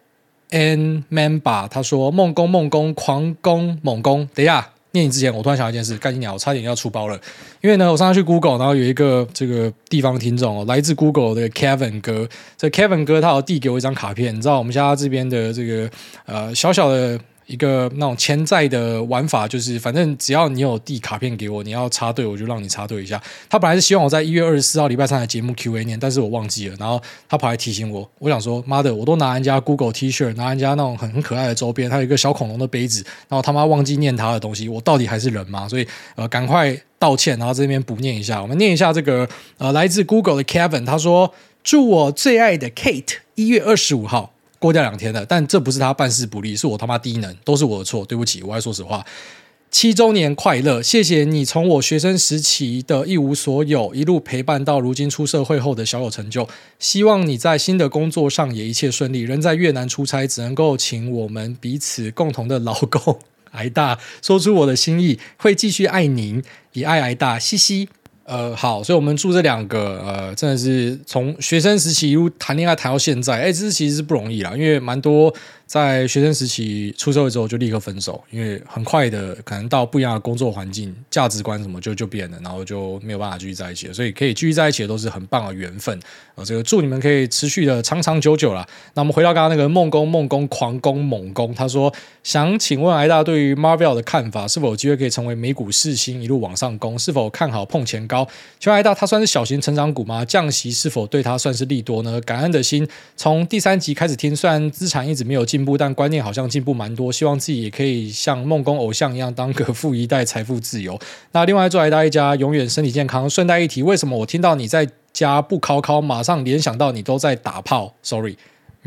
S1: and Mamba 他说梦工梦工狂攻猛攻，等一下。念你之前，我突然想到一件事，干你鸟，我差点要出包了。因为呢，我上次去 Google，然后有一个这个地方听众哦，来自 Google 的 Kevin 哥。这 Kevin 哥他有递给我一张卡片，你知道我们家这边的这个呃小小的。一个那种潜在的玩法就是，反正只要你有递卡片给我，你要插队，我就让你插队一下。他本来是希望我在一月二十四号礼拜三的节目 Q&A 念，但是我忘记了。然后他跑来提醒我，我想说，妈的，我都拿人家 Google T 恤，拿人家那种很很可爱的周边，还有一个小恐龙的杯子，然后他妈忘记念他的东西，我到底还是人吗？所以呃，赶快道歉，然后这边补念一下。我们念一下这个呃，来自 Google 的 Kevin，他说：“祝我最爱的 Kate 一月二十五号。”过掉两天了，但这不是他办事不力，是我他妈低能，都是我的错，对不起，我爱说实话。七周年快乐，谢谢你从我学生时期的一无所有，一路陪伴到如今出社会后的小有成就。希望你在新的工作上也一切顺利。人在越南出差，只能够请我们彼此共同的老公 挨大说出我的心意，会继续爱您，也爱挨大，嘻嘻。呃，好，所以我们祝这两个，呃，真的是从学生时期一路谈恋爱谈到现在，哎，这其实是不容易啦，因为蛮多。在学生时期出社会之后就立刻分手，因为很快的可能到不一样的工作环境、价值观什么就就变了，然后就没有办法继续在一起了。所以可以继续在一起的都是很棒的缘分。呃，这个祝你们可以持续的长长久久啦。那我们回到刚刚那个梦工梦工狂攻猛攻，他说想请问艾大对于 Marvel 的看法，是否有机会可以成为美股四星一路往上攻？是否看好碰钱高？请问艾大，他算是小型成长股吗？降息是否对他算是利多呢？感恩的心，从第三集开始听，虽然资产一直没有进。进步，但观念好像进步蛮多。希望自己也可以像梦工偶像一样，当个富一代，财富自由。那另外，祝癌大家永远身体健康。顺带一提，为什么我听到你在家不考考，马上联想到你都在打炮？Sorry。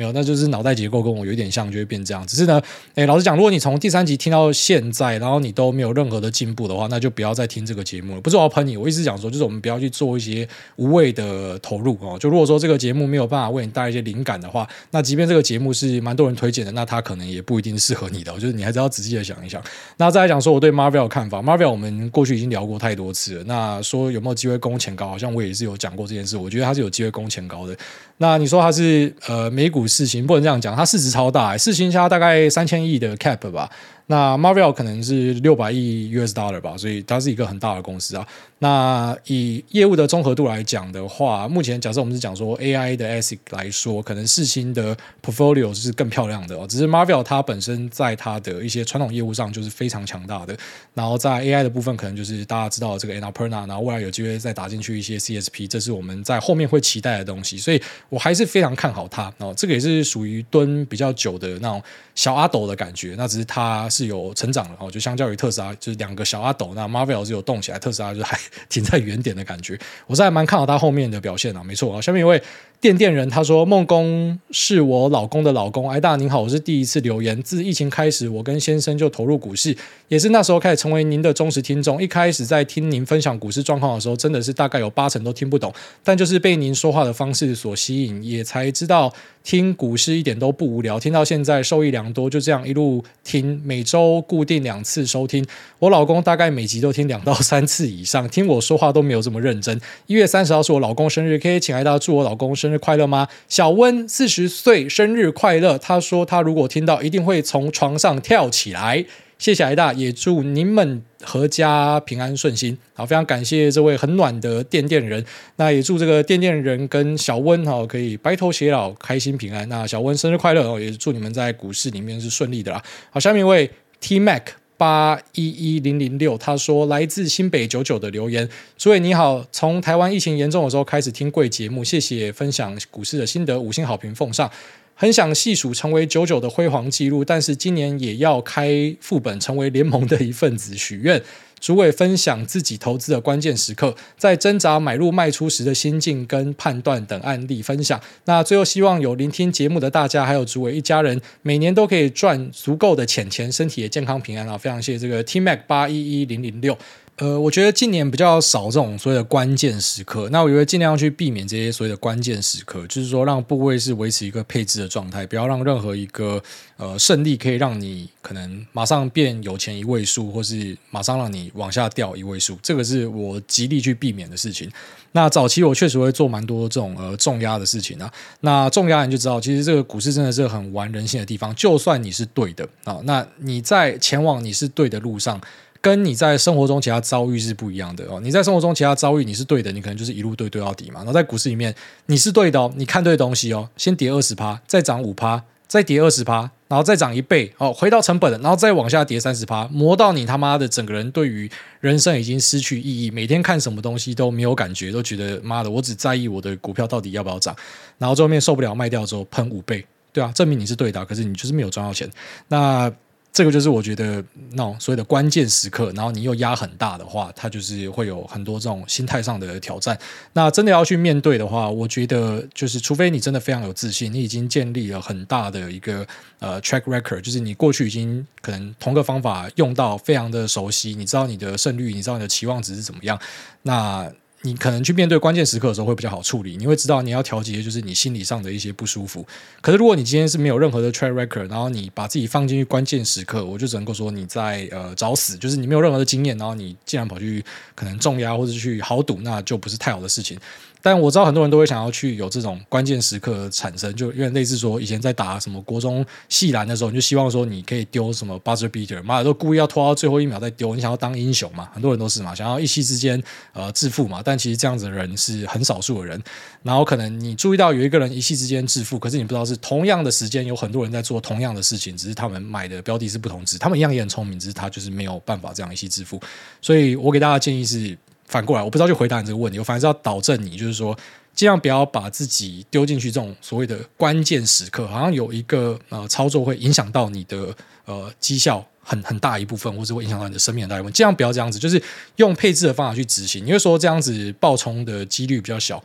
S1: 没有，那就是脑袋结构跟我有点像，就会变这样。只是呢，诶，老实讲，如果你从第三集听到现在，然后你都没有任何的进步的话，那就不要再听这个节目了。不是我要喷你，我一直讲说，就是我们不要去做一些无谓的投入哦。就如果说这个节目没有办法为你带来一些灵感的话，那即便这个节目是蛮多人推荐的，那它可能也不一定适合你的。就是你还是要仔细的想一想。那再来讲说我对 Marvel 的看法，Marvel 我们过去已经聊过太多次了。那说有没有机会攻前高，好像我也是有讲过这件事。我觉得它是有机会攻前高的。那你说它是呃美股事情，不能这样讲。它市值超大，事情加大概三千亿的 cap 吧。那 Marvel 可能是六百亿 US dollar 吧，所以它是一个很大的公司啊。那以业务的综合度来讲的话，目前假设我们是讲说 AI 的 ASIC 来说，可能四星的 portfolio 是更漂亮的哦。只是 Marvel 它本身在它的一些传统业务上就是非常强大的，然后在 AI 的部分，可能就是大家知道这个 Annapurna，然后未来有机会再打进去一些 CSP，这是我们在后面会期待的东西。所以我还是非常看好它哦。这个也是属于蹲比较久的那种小阿斗的感觉，那只是它是有成长了哦。就相较于特斯拉，就是两个小阿斗，那 Marvell 是有动起来，特斯拉就还。停在原点的感觉，我是还蛮看好他后面的表现啊，没错啊。下面一位电电人他说：“孟工是我老公的老公，癌大您好，我是第一次留言。自疫情开始，我跟先生就投入股市，也是那时候开始成为您的忠实听众。一开始在听您分享股市状况的时候，真的是大概有八成都听不懂，但就是被您说话的方式所吸引，也才知道。”听股市一点都不无聊，听到现在受益良多，就这样一路听，每周固定两次收听。我老公大概每集都听两到三次以上，听我说话都没有这么认真。一月三十号是我老公生日，可以请大祝我老公生生日快乐吗？小温四十岁生日快乐，他说他如果听到一定会从床上跳起来。谢谢艾大，也祝你们阖家平安顺心。好，非常感谢这位很暖的电电人。那也祝这个电电人跟小温哈可以白头偕老，开心平安。那小温生日快乐哦！也祝你们在股市里面是顺利的啦。好，下面一位 T Mac 八一一零零六，他说来自新北九九的留言，诸位你好，从台湾疫情严重的时候开始听贵节目，谢谢分享股市的心得，五星好评奉上。很想细数成为九九的辉煌记录，但是今年也要开副本，成为联盟的一份子。许愿主委分享自己投资的关键时刻，在挣扎买入卖出时的心境跟判断等案例分享。那最后希望有聆听节目的大家，还有主委一家人，每年都可以赚足够的钱钱，身体也健康平安啊！非常谢谢这个 T Mac 八一一零零六。呃，我觉得今年比较少这种所谓的关键时刻，那我觉得尽量去避免这些所谓的关键时刻，就是说让部位是维持一个配置的状态，不要让任何一个呃胜利可以让你可能马上变有钱一位数，或是马上让你往下掉一位数，这个是我极力去避免的事情。那早期我确实会做蛮多这种呃重压的事情啊，那重压你就知道，其实这个股市真的是很玩人性的地方，就算你是对的啊，那你在前往你是对的路上。跟你在生活中其他遭遇是不一样的哦。你在生活中其他遭遇你是对的，你可能就是一路对对到底嘛。然后在股市里面你是对的哦，你看对东西哦，先跌二十趴，再涨五趴，再跌二十趴，然后再涨一倍哦，回到成本了，然后再往下跌三十趴，磨到你他妈的整个人对于人生已经失去意义，每天看什么东西都没有感觉，都觉得妈的，我只在意我的股票到底要不要涨，然后最后面受不了卖掉之后喷五倍，对啊，证明你是对的，可是你就是没有赚到钱，那。这个就是我觉得那种所谓的关键时刻，然后你又压很大的话，它就是会有很多这种心态上的挑战。那真的要去面对的话，我觉得就是除非你真的非常有自信，你已经建立了很大的一个呃 track record，就是你过去已经可能同个方法用到非常的熟悉，你知道你的胜率，你知道你的期望值是怎么样，那。你可能去面对关键时刻的时候会比较好处理，你会知道你要调节就是你心理上的一些不舒服。可是如果你今天是没有任何的 track record，然后你把自己放进去关键时刻，我就只能够说你在呃找死，就是你没有任何的经验，然后你竟然跑去可能重压或者去豪赌，那就不是太好的事情。但我知道很多人都会想要去有这种关键时刻产生，就因为类似说以前在打什么国中系篮的时候，你就希望说你可以丢什么 buzzer beater，妈的都故意要拖到最后一秒再丢，你想要当英雄嘛？很多人都是嘛，想要一夕之间呃致富嘛。但但其实这样子的人是很少数的人。然后可能你注意到有一个人一夕之间致富，可是你不知道是同样的时间有很多人在做同样的事情，只是他们买的标的是不同值，他们一样也很聪明，只是他就是没有办法这样一夕致富。所以我给大家建议是反过来，我不知道就回答你这个问题，我反正是要导正你，就是说。尽量不要把自己丢进去这种所谓的关键时刻，好像有一个呃操作会影响到你的呃绩效很很大一部分，或者会影响到你的生命很大一部分。尽量不要这样子，就是用配置的方法去执行。你会说这样子爆冲的几率比较小，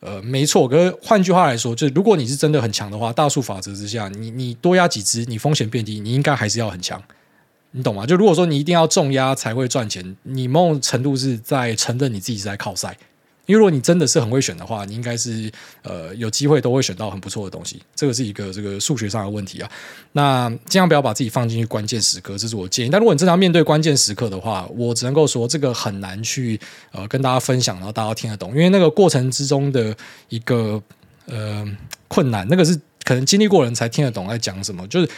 S1: 呃，没错。可是换句话来说，就是如果你是真的很强的话，大数法则之下，你你多压几只，你风险变低，你应该还是要很强，你懂吗？就如果说你一定要重压才会赚钱，你某种程度是在承认你自己是在靠塞。因为如果你真的是很会选的话，你应该是呃有机会都会选到很不错的东西。这个是一个这个数学上的问题啊。那尽量不要把自己放进去关键时刻，这是我建议。但如果你真的要面对关键时刻的话，我只能够说这个很难去呃跟大家分享，然后大家听得懂。因为那个过程之中的一个呃困难，那个是可能经历过人才听得懂在讲什么。就是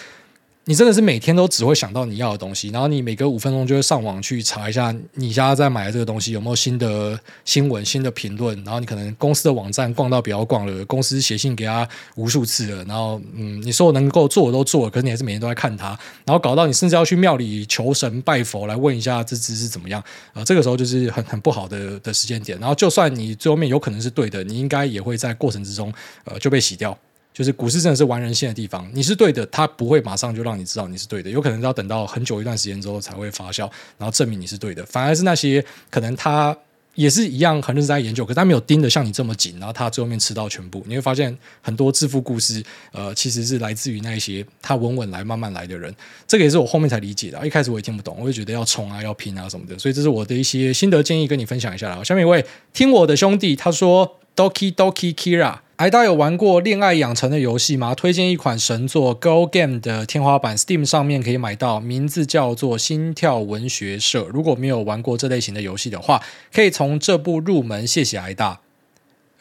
S1: 你真的是每天都只会想到你要的东西，然后你每隔五分钟就会上网去查一下你家在买的这个东西有没有新的新闻、新的评论，然后你可能公司的网站逛到比较逛了，公司写信给他无数次了，然后嗯，你说我能够做的都做了，可是你还是每天都在看它，然后搞到你甚至要去庙里求神拜佛来问一下这只是怎么样啊、呃？这个时候就是很很不好的的时间点，然后就算你最后面有可能是对的，你应该也会在过程之中呃就被洗掉。就是股市真的是玩人性的地方，你是对的，它不会马上就让你知道你是对的，有可能要等到很久一段时间之后才会发酵，然后证明你是对的。反而是那些可能他也是一样很认真在研究，可是他没有盯得像你这么紧，然后他最后面吃到全部。你会发现很多致富故事，呃，其实是来自于那一些他稳稳来、慢慢来的人。这个也是我后面才理解的，一开始我也听不懂，我会觉得要冲啊、要拼啊什么的。所以这是我的一些心得建议，跟你分享一下啦。下面一位听我的兄弟他说，Doki Doki Kira。癌大有玩过恋爱养成的游戏吗？推荐一款神作《Go Game》的天花板，Steam 上面可以买到，名字叫做《心跳文学社》。如果没有玩过这类型的游戏的话，可以从这部入门。谢谢癌大。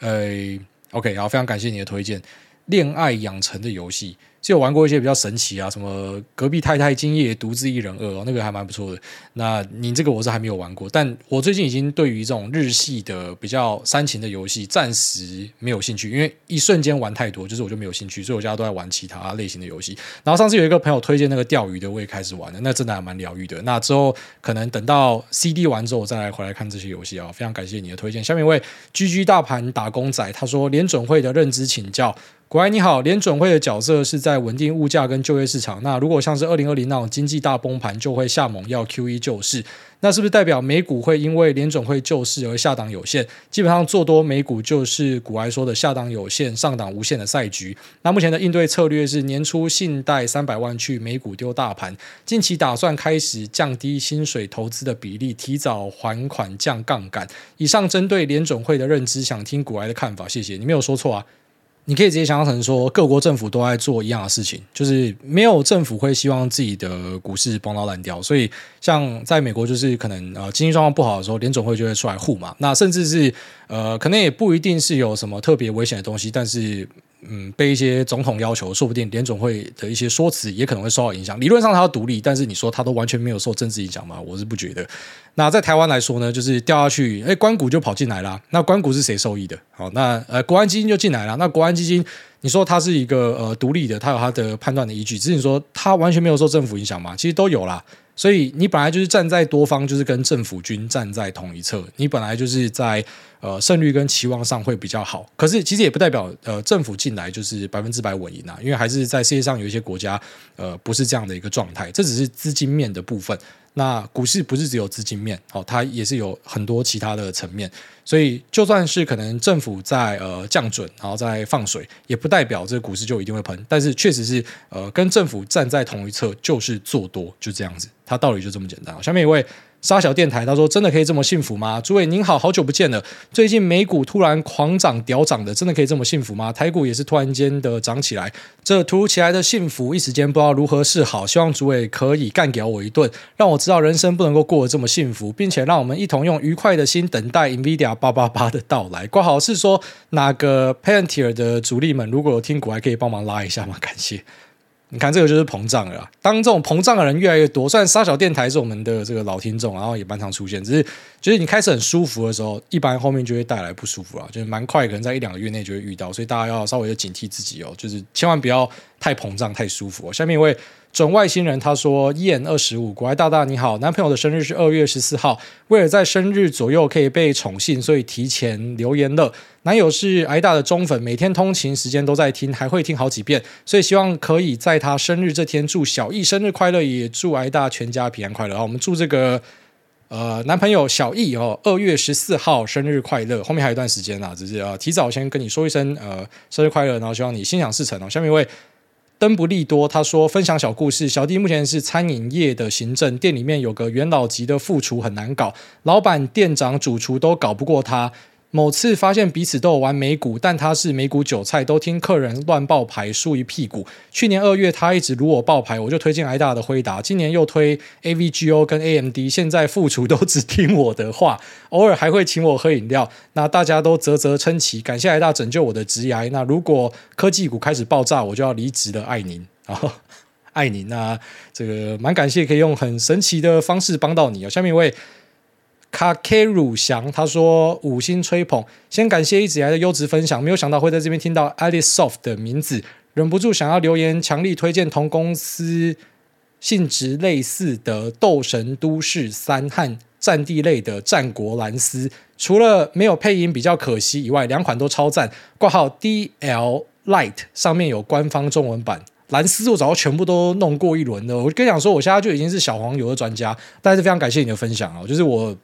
S1: 呃，OK，好，非常感谢你的推荐。恋爱养成的游戏。就有玩过一些比较神奇啊，什么隔壁太太今夜独自一人饿哦，那个还蛮不错的。那你这个我是还没有玩过，但我最近已经对于这种日系的比较煽情的游戏暂时没有兴趣，因为一瞬间玩太多，就是我就没有兴趣，所以我家都在玩其他类型的游戏。然后上次有一个朋友推荐那个钓鱼的，我也开始玩了，那真的还蛮疗愈的。那之后可能等到 CD 完之后，我再来回来看这些游戏啊。非常感谢你的推荐。下面一位 GG 大盘打工仔，他说联准会的认知请教。国安你好，联准会的角色是在稳定物价跟就业市场。那如果像是二零二零那种经济大崩盘，就会下猛药 QE 救市。那是不是代表美股会因为联准会救市而下档有限？基本上做多美股就是股癌说的下档有限、上档无限的赛局。那目前的应对策略是年初信贷三百万去美股丢大盘，近期打算开始降低薪水投资的比例，提早还款降杠杆。以上针对联准会的认知，想听股癌的看法，谢谢。你没有说错啊。你可以直接想象成说，各国政府都在做一样的事情，就是没有政府会希望自己的股市崩到烂掉，所以像在美国，就是可能呃经济状况不好的时候，联总会就会出来护嘛。那甚至是呃，可能也不一定是有什么特别危险的东西，但是。嗯，被一些总统要求，说不定联总会的一些说辞也可能会受到影响。理论上它要独立，但是你说它都完全没有受政治影响吗？我是不觉得。那在台湾来说呢，就是掉下去，哎，关谷就跑进来了。那关谷是谁受益的？好，那呃，国安基金就进来了。那国安基金，你说它是一个呃独立的，它有它的判断的依据，只是你说它完全没有受政府影响吗？其实都有啦。所以你本来就是站在多方，就是跟政府军站在同一侧。你本来就是在呃胜率跟期望上会比较好。可是其实也不代表呃政府进来就是百分之百稳赢啊，因为还是在世界上有一些国家呃不是这样的一个状态。这只是资金面的部分。那股市不是只有资金面，哦，它也是有很多其他的层面。所以就算是可能政府在呃降准，然后再放水，也不代表这个股市就一定会喷。但是确实是呃跟政府站在同一侧，就是做多，就这样子。它道理就这么简单。下面一位。沙小电台，他说：“真的可以这么幸福吗？”诸位您好，好久不见了。最近美股突然狂涨屌涨的，真的可以这么幸福吗？台股也是突然间的涨起来，这突如其来的幸福，一时间不知道如何是好。希望诸位可以干掉我一顿，让我知道人生不能够过得这么幸福，并且让我们一同用愉快的心等待 NVIDIA 八八八的到来。挂好是说哪个 Pantier 的主力们，如果有听股，还可以帮忙拉一下吗？感谢。你看这个就是膨胀了。当这种膨胀的人越来越多，虽然沙小电台是我们的这个老听众，然后也蛮常出现，只是就是你开始很舒服的时候，一般后面就会带来不舒服啊，就是蛮快，可能在一两个月内就会遇到，所以大家要稍微的警惕自己哦，就是千万不要太膨胀、太舒服。下面一位。准外星人他说：“Ian 二十五，国外大大你好，男朋友的生日是二月十四号，为了在生日左右可以被宠幸，所以提前留言了。男友是癌大的忠粉，每天通勤时间都在听，还会听好几遍，所以希望可以在他生日这天祝小易生日快乐，也祝癌大全家平安快乐。好，我们祝这个呃男朋友小易哦，二月十四号生日快乐。后面还有一段时间啊，只是啊提早先跟你说一声呃生日快乐，然后希望你心想事成哦。下面一位。”登不利多，他说分享小故事。小弟目前是餐饮业的行政，店里面有个元老级的副厨很难搞，老板、店长、主厨都搞不过他。某次发现彼此都有玩美股，但他是美股韭菜，都听客人乱报牌，输一屁股。去年二月他一直如我报牌，我就推荐癌大的辉达，今年又推 AVGO 跟 AMD，现在副厨都只听我的话，偶尔还会请我喝饮料。那大家都啧啧称奇，感谢癌大拯救我的职涯。那如果科技股开始爆炸，我就要离职了。爱您。爱您。那这个蛮感谢，可以用很神奇的方式帮到你哦。下面一位卡 K 鲁翔，他说五星吹捧，先感谢一直以来的优质分享，没有想到会在这边听到 Alice Soft 的名字，忍不住想要留言，强力推荐同公司性质类似的《斗神都市三》和战地类的《战国蓝丝》，除了没有配音比较可惜以外，两款都超赞。挂号 DL Light 上面有官方中文版，蓝丝我早就全部都弄过一轮了。我跟你讲说，我现在就已经是小黄油的专家，但是非常感谢你的分享哦，就是我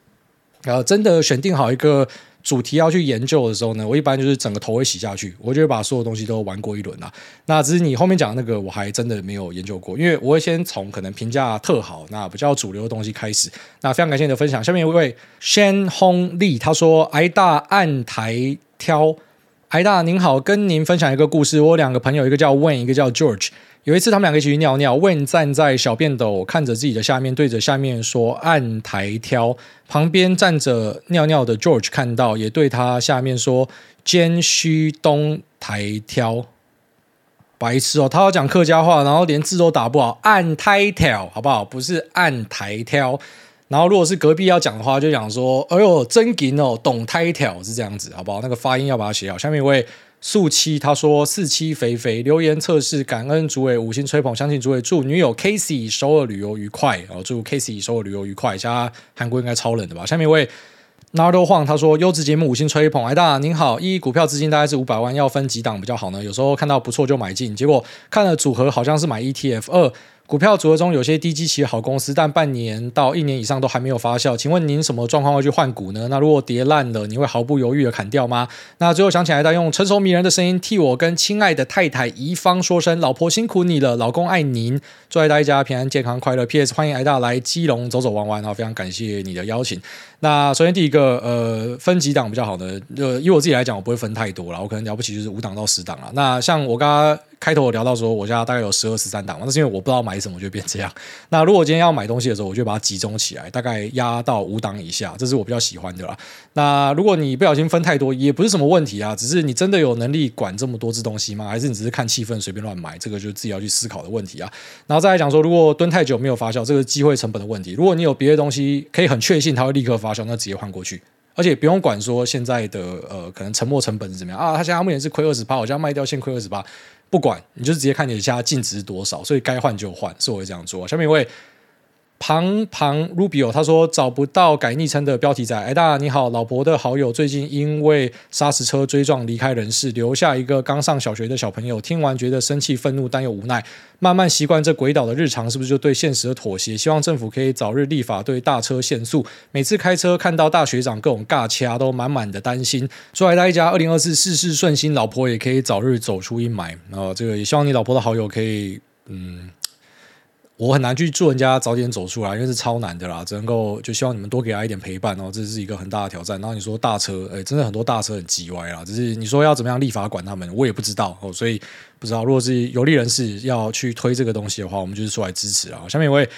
S1: 呃真的选定好一个。主题要去研究的时候呢，我一般就是整个头会洗下去，我就会把所有东西都玩过一轮啦。那只是你后面讲的那个，我还真的没有研究过，因为我会先从可能评价特好、那比较主流的东西开始。那非常感谢你的分享。下面一位 Shen Hong Lee，他说：“挨大按台挑，挨大您好，跟您分享一个故事。我有两个朋友，一个叫 Wayne，一个叫 George。”有一次，他们两个一起去尿尿。Win 站在小便斗，看着自己的下面，对着下面说：“按台挑。”旁边站着尿尿的 George 看到，也对他下面说：“肩虚东台挑。”白痴哦，他要讲客家话，然后连字都打不好，按台挑，好不好？不是按台挑。然后，如果是隔壁要讲的话，就讲说：“哎呦，真紧哦，懂台挑是这样子，好不好？”那个发音要把它写好。下面一位。素七他说四七肥肥留言测试，感恩主委五星吹捧，相信主委祝女友 Casey 首尔旅游愉快哦，祝 Casey 首尔旅游愉快。加韩国应该超冷的吧？下面一位 Nardo 晃他说优质节目五星吹捧，哎大您好，一股票资金大概是五百万，要分几档比较好呢？有时候看到不错就买进，结果看了组合好像是买 ETF 二。股票组合中有些低基期的好公司，但半年到一年以上都还没有发酵。请问您什么状况会去换股呢？那如果跌烂了，你会毫不犹豫的砍掉吗？那最后想起来，他用成熟迷人的声音替我跟亲爱的太太宜芳说声：老婆辛苦你了，老公爱您，祝大家平安健康快乐。P.S. 欢迎爱大来基隆走走玩玩，然后非常感谢你的邀请。那首先第一个，呃，分几档比较好呢？呃，以我自己来讲，我不会分太多了，我可能了不起就是五档到十档了。那像我刚刚开头我聊到说，我家大概有十二十三档，那是因为我不知道买什么就变这样。那如果今天要买东西的时候，我就把它集中起来，大概压到五档以下，这是我比较喜欢的啦。那如果你不小心分太多，也不是什么问题啊，只是你真的有能力管这么多只东西吗？还是你只是看气氛随便乱买？这个就自己要去思考的问题啊。然后再来讲说，如果蹲太久没有发酵，这个机会成本的问题。如果你有别的东西可以很确信它会立刻发酵，那直接换过去。而且不用管说现在的呃，可能沉没成本是怎么样啊？他现在目前是亏二十八，我现在卖掉现亏二十八，不管你就直接看你的家净值多少，所以该换就换，是我会这样做。下面一位。庞庞 Rubio 他说找不到改昵称的标题仔，哎大你好，老婆的好友最近因为砂石车追撞离开人世，留下一个刚上小学的小朋友。听完觉得生气、愤怒，但又无奈。慢慢习惯这鬼岛的日常，是不是就对现实的妥协？希望政府可以早日立法对大车限速。每次开车看到大学长各种尬掐，都满满的担心。祝爱大一家二零二四事事顺心，老婆也可以早日走出阴霾。然后这个也希望你老婆的好友可以嗯。我很难去祝人家早点走出来，因为是超难的啦。只能够就希望你们多给他一点陪伴哦，这是一个很大的挑战。然后你说大车，哎，真的很多大车很叽歪啦。只是你说要怎么样立法管他们，我也不知道哦。所以不知道，如果是有利人士要去推这个东西的话，我们就是出来支持啊。下面一位。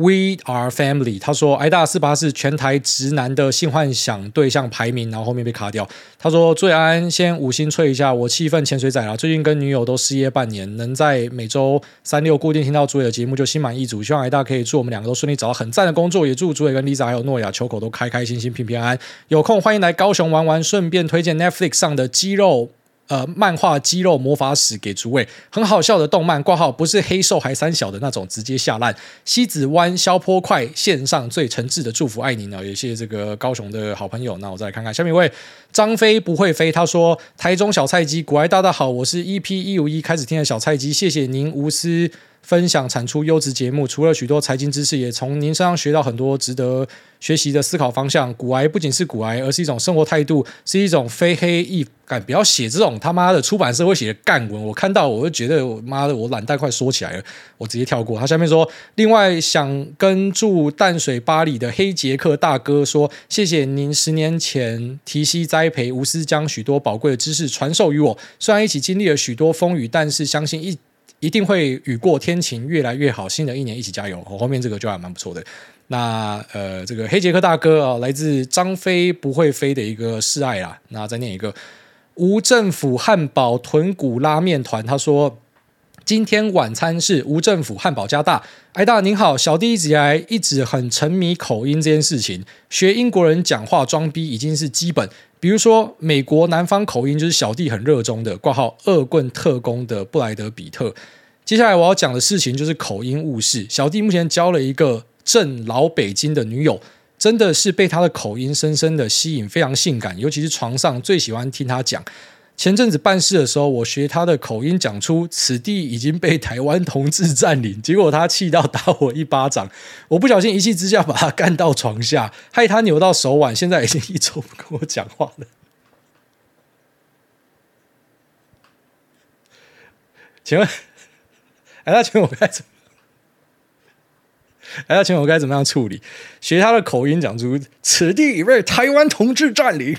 S1: We are family。他说：“挨大四八是全台直男的性幻想对象排名，然后后面被卡掉。”他说：“最安先五星吹一下，我气愤潜水仔啦！最近跟女友都失业半年，能在每周三六固定听到主委的节目就心满意足。希望挨大可以祝我们两个都顺利找到很赞的工作，也祝主委跟 Lisa 还有诺亚、秋口都开开心心、平平安安。有空欢迎来高雄玩玩，顺便推荐 Netflix 上的肌肉。”呃，漫画《肌肉魔法使》给诸位，很好笑的动漫挂号，不是黑瘦还三小的那种，直接下烂。西子湾消坡快线上最诚挚的祝福，爱您呢，也谢谢这个高雄的好朋友。那我再来看看下面一位张飞不会飞，他说：“台中小菜鸡，古爱大大好，我是 EP 一五一开始听的小菜鸡，谢谢您无私。”分享产出优质节目，除了许多财经知识，也从您身上学到很多值得学习的思考方向。骨癌不仅是骨癌，而是一种生活态度，是一种非黑亦干。不要写这种他妈的出版社会写的干文，我看到我就觉得我妈的我懒蛋快说起来了，我直接跳过。他下面说，另外想跟住淡水巴里的黑杰克大哥说，谢谢您十年前提携栽培，无私将许多宝贵的知识传授于我。虽然一起经历了许多风雨，但是相信一。一定会雨过天晴，越来越好。新的一年一起加油！我后面这个就还蛮不错的。那呃，这个黑杰克大哥啊，来自张飞不会飞的一个示爱啦。那再念一个无政府汉堡豚骨拉面团，他说。今天晚餐是无政府汉堡加大。哎大您好，小弟一直以来一直很沉迷口音这件事情，学英国人讲话装逼已经是基本。比如说美国南方口音就是小弟很热衷的，挂号恶棍特工的布莱德比特。接下来我要讲的事情就是口音误事。小弟目前交了一个正老北京的女友，真的是被她的口音深深的吸引，非常性感，尤其是床上最喜欢听她讲。前阵子办事的时候，我学他的口音讲出“此地已经被台湾同志占领”，结果他气到打我一巴掌，我不小心一气之下把他干到床下，害他扭到手腕，现在已经一周不跟我讲话了。请问，哎，那请问我该怎么？哎，那请问我该怎么样处理？学他的口音讲出“此地已被台湾同志占领”。